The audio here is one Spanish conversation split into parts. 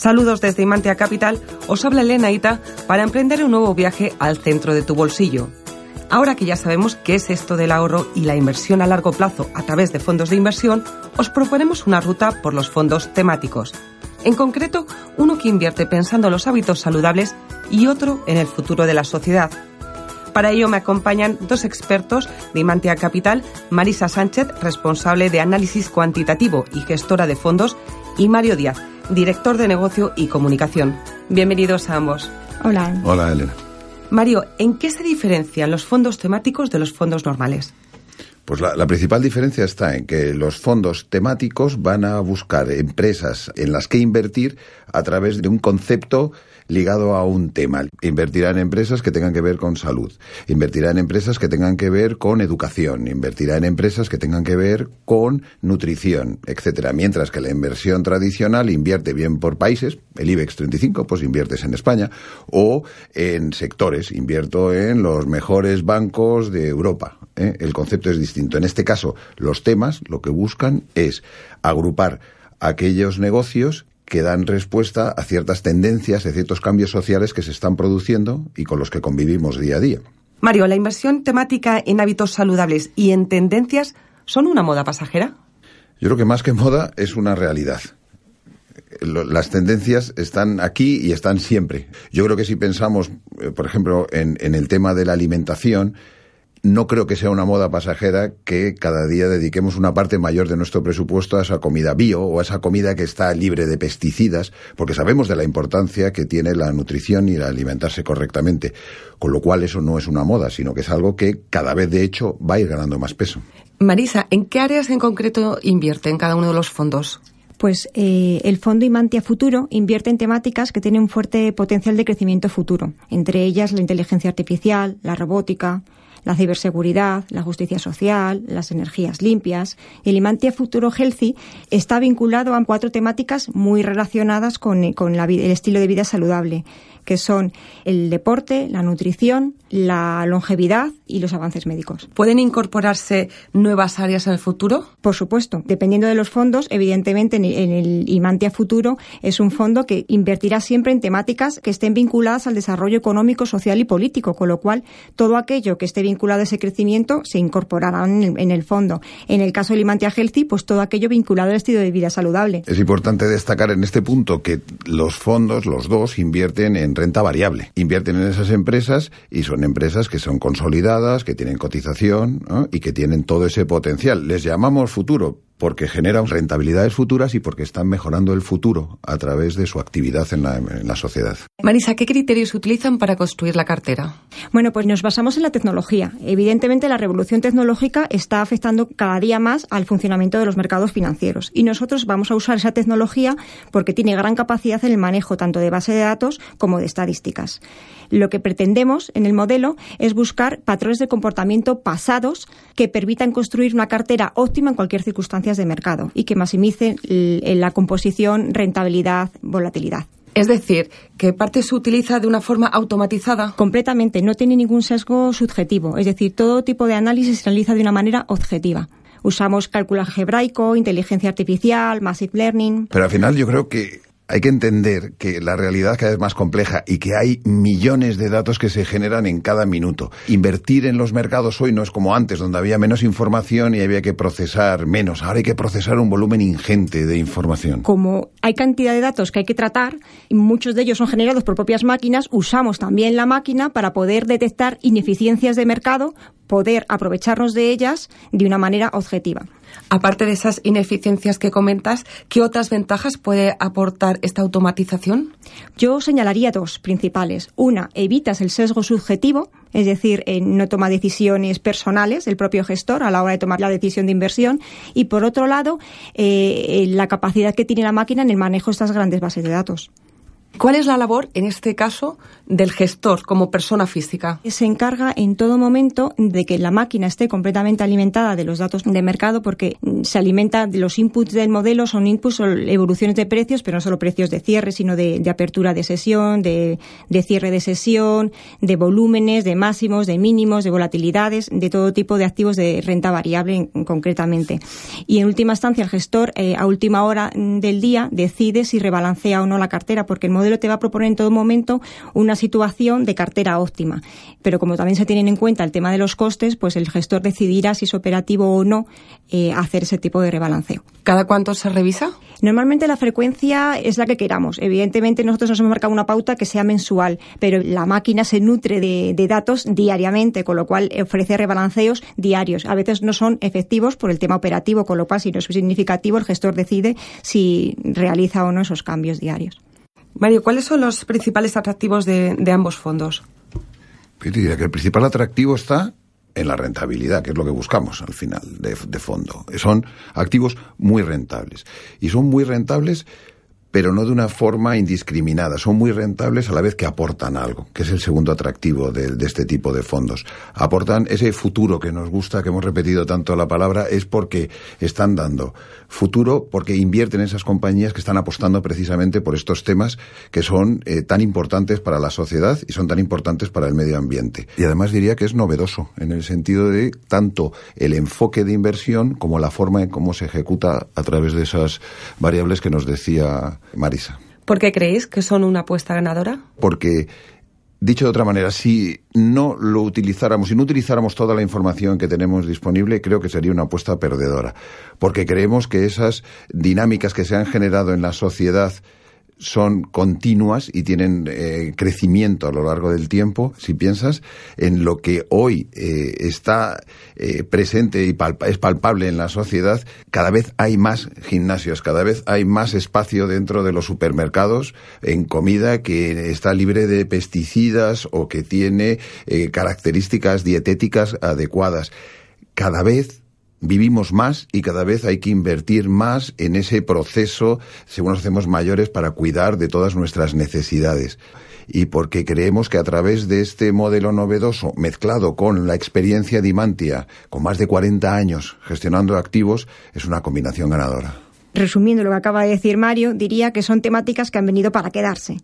Saludos desde Imantia Capital, os habla Elena Ita para emprender un nuevo viaje al centro de tu bolsillo. Ahora que ya sabemos qué es esto del ahorro y la inversión a largo plazo a través de fondos de inversión, os proponemos una ruta por los fondos temáticos. En concreto, uno que invierte pensando en los hábitos saludables y otro en el futuro de la sociedad. Para ello me acompañan dos expertos de Imantia Capital, Marisa Sánchez, responsable de análisis cuantitativo y gestora de fondos, y Mario Díaz, director de negocio y comunicación. Bienvenidos a ambos. Hola. Hola, Elena. Mario, ¿en qué se diferencian los fondos temáticos de los fondos normales? Pues la, la, principal diferencia está en que los fondos temáticos van a buscar empresas en las que invertir a través de un concepto ligado a un tema. Invertirá en empresas que tengan que ver con salud, invertirá en empresas que tengan que ver con educación, invertirá en empresas que tengan que ver con nutrición, etcétera. Mientras que la inversión tradicional invierte bien por países, el IBEX 35, pues inviertes en España, o en sectores, invierto en los mejores bancos de Europa. ¿eh? El concepto es distinto. En este caso, los temas lo que buscan es agrupar aquellos negocios que dan respuesta a ciertas tendencias, a ciertos cambios sociales que se están produciendo y con los que convivimos día a día. Mario, ¿la inversión temática en hábitos saludables y en tendencias son una moda pasajera? Yo creo que más que moda es una realidad. Las tendencias están aquí y están siempre. Yo creo que si pensamos, eh, por ejemplo, en, en el tema de la alimentación, no creo que sea una moda pasajera que cada día dediquemos una parte mayor de nuestro presupuesto a esa comida bio o a esa comida que está libre de pesticidas, porque sabemos de la importancia que tiene la nutrición y la alimentarse correctamente. Con lo cual eso no es una moda, sino que es algo que cada vez de hecho va a ir ganando más peso. Marisa, ¿en qué áreas en concreto invierte en cada uno de los fondos? Pues eh, el Fondo Imantia Futuro invierte en temáticas que tienen un fuerte potencial de crecimiento futuro, entre ellas la inteligencia artificial, la robótica, la ciberseguridad, la justicia social, las energías limpias. El Imantia Futuro Healthy está vinculado a cuatro temáticas muy relacionadas con, con la, el estilo de vida saludable que son el deporte, la nutrición, la longevidad y los avances médicos. ¿Pueden incorporarse nuevas áreas en el futuro? Por supuesto. Dependiendo de los fondos, evidentemente en el Imantia Futuro es un fondo que invertirá siempre en temáticas que estén vinculadas al desarrollo económico, social y político, con lo cual todo aquello que esté vinculado a ese crecimiento se incorporará en el, fondo. En el caso del Imantia Healthy, pues todo aquello vinculado al estilo de vida saludable. Es importante destacar en este punto que los fondos, los dos, invierten en renta variable. Invierten en esas empresas y son empresas que son consolidadas, que tienen cotización y que tienen todo ese potencial. Les llamamos futuro porque generan rentabilidades futuras y porque están mejorando el futuro a través de su actividad en la, en la, sociedad. Marisa, ¿qué criterios utilizan para construir la cartera? Bueno, pues nos basamos en la tecnología. Evidentemente, la revolución tecnológica está afectando cada día más al funcionamiento de los mercados financieros y nosotros vamos a usar esa tecnología porque tiene gran capacidad en el manejo tanto de base de datos como de estadísticas. Lo que pretendemos en el modelo es buscar patrones de comportamiento pasados que permitan construir una cartera óptima en cualquier circunstancia de mercado y que maximicen la composición, rentabilidad, volatilidad. Es decir, que parte se utiliza de una forma automatizada. Completamente, no tiene ningún sesgo subjetivo. Es decir, todo tipo de análisis se realiza de una manera objetiva. Usamos cálculo algebraico, inteligencia artificial, massive learning. Pero al final yo creo que hay que entender que la realidad cada vez más compleja y que hay millones de datos que se generan en cada minuto. Invertir en los mercados hoy no es como antes, donde había menos información y había que procesar menos. Ahora hay que procesar un volumen ingente de información. Como hay cantidad de datos que hay que tratar, y muchos de ellos son generados por propias máquinas, usamos también la máquina para poder detectar ineficiencias de mercado, poder aprovecharnos de ellas de una manera objetiva. Aparte de esas ineficiencias que comentas, ¿qué otras ventajas puede aportar esta automatización? Yo señalaría dos principales. Una, evitas el sesgo subjetivo, es decir, eh, no toma decisiones personales el propio gestor a la hora de tomar la decisión de inversión. Y por otro lado, eh, la capacidad que tiene la máquina en el manejo de estas grandes bases de datos. ¿Cuál es la labor, en este caso, del gestor como persona física? Se encarga en todo momento de que la máquina esté completamente alimentada de los datos de mercado porque se alimenta de los inputs del modelo, son inputs o evoluciones de precios, pero no solo precios de cierre, sino de, apertura de sesión, de, cierre de sesión, de volúmenes, de máximos, de mínimos, de volatilidades, de todo tipo de activos de renta variable concretamente. Y en última instancia, el gestor eh, a última hora del día decide si rebalancea o no la cartera, porque el modelo te va a proponer en todo momento una situación de cartera óptima. Pero como también se tienen en cuenta el tema de los costes, pues el gestor decidirá si es operativo o no eh, hacer ese tipo de rebalanceo. ¿Cada cuánto se revisa? Normalmente la frecuencia es la que queramos. Evidentemente nosotros nos hemos marcado una pauta que sea mensual, pero la máquina se nutre de, de datos diariamente, con lo cual ofrece rebalanceos diarios. A veces no son efectivos por el tema operativo, con lo cual si no es significativo el gestor decide si realiza o no esos cambios diarios. Mario, ¿cuáles son los principales atractivos de, ambos fondos? Yo diría que el principal atractivo está en la rentabilidad, que es lo que buscamos al final de, de, fondo. Son activos muy rentables. Y son muy rentables pero no de una forma indiscriminada. Son muy rentables a la vez que aportan algo, que es el segundo atractivo de, este tipo de fondos. Aportan ese futuro que nos gusta, que hemos repetido tanto la palabra, es porque están dando futuro, porque invierten en esas compañías que están apostando precisamente por estos temas que son eh, tan importantes para la sociedad y son tan importantes para el medio ambiente. Y además diría que es novedoso, en el sentido de tanto el enfoque de inversión como la forma en cómo se ejecuta a través de esas variables que nos decía Marisa. ¿Por qué creéis que son una apuesta ganadora? Porque Dicho de otra manera, si no lo utilizáramos, si no utilizáramos toda la información que tenemos disponible, creo que sería una apuesta perdedora. Porque creemos que esas dinámicas que se han generado en la sociedad son continuas y tienen eh, crecimiento a lo largo del tiempo, si piensas en lo que hoy eh, está eh, presente y es palpable en la sociedad, cada vez hay más gimnasios, cada vez hay más espacio dentro de los supermercados en comida que está libre de pesticidas o que tiene características dietéticas adecuadas. Cada vez vivimos más y cada vez hay que invertir más en ese proceso según nos hacemos mayores para cuidar de todas nuestras necesidades. Y porque creemos que a través de este modelo novedoso, mezclado con la experiencia de Imantia, con más de 40 años gestionando activos, es una combinación ganadora. Resumiendo lo que acaba de decir Mario, diría que son temáticas que han venido para quedarse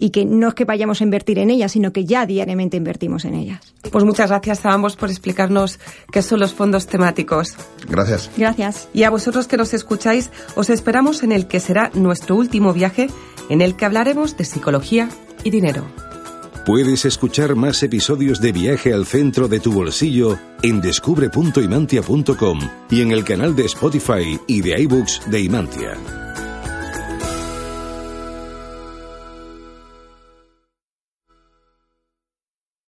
y que no es que vayamos a invertir en ellas, sino que ya diariamente invertimos en ellas. Pues muchas gracias a ambos por explicarnos qué son los fondos temáticos. Gracias. Gracias. Y a vosotros que nos escucháis, os esperamos en el que será nuestro último viaje en el que hablaremos de psicología y dinero. Puedes escuchar más episodios de Viaje al centro de tu bolsillo en descubre.imantia.com y en el canal de Spotify y de iBooks de Imantia.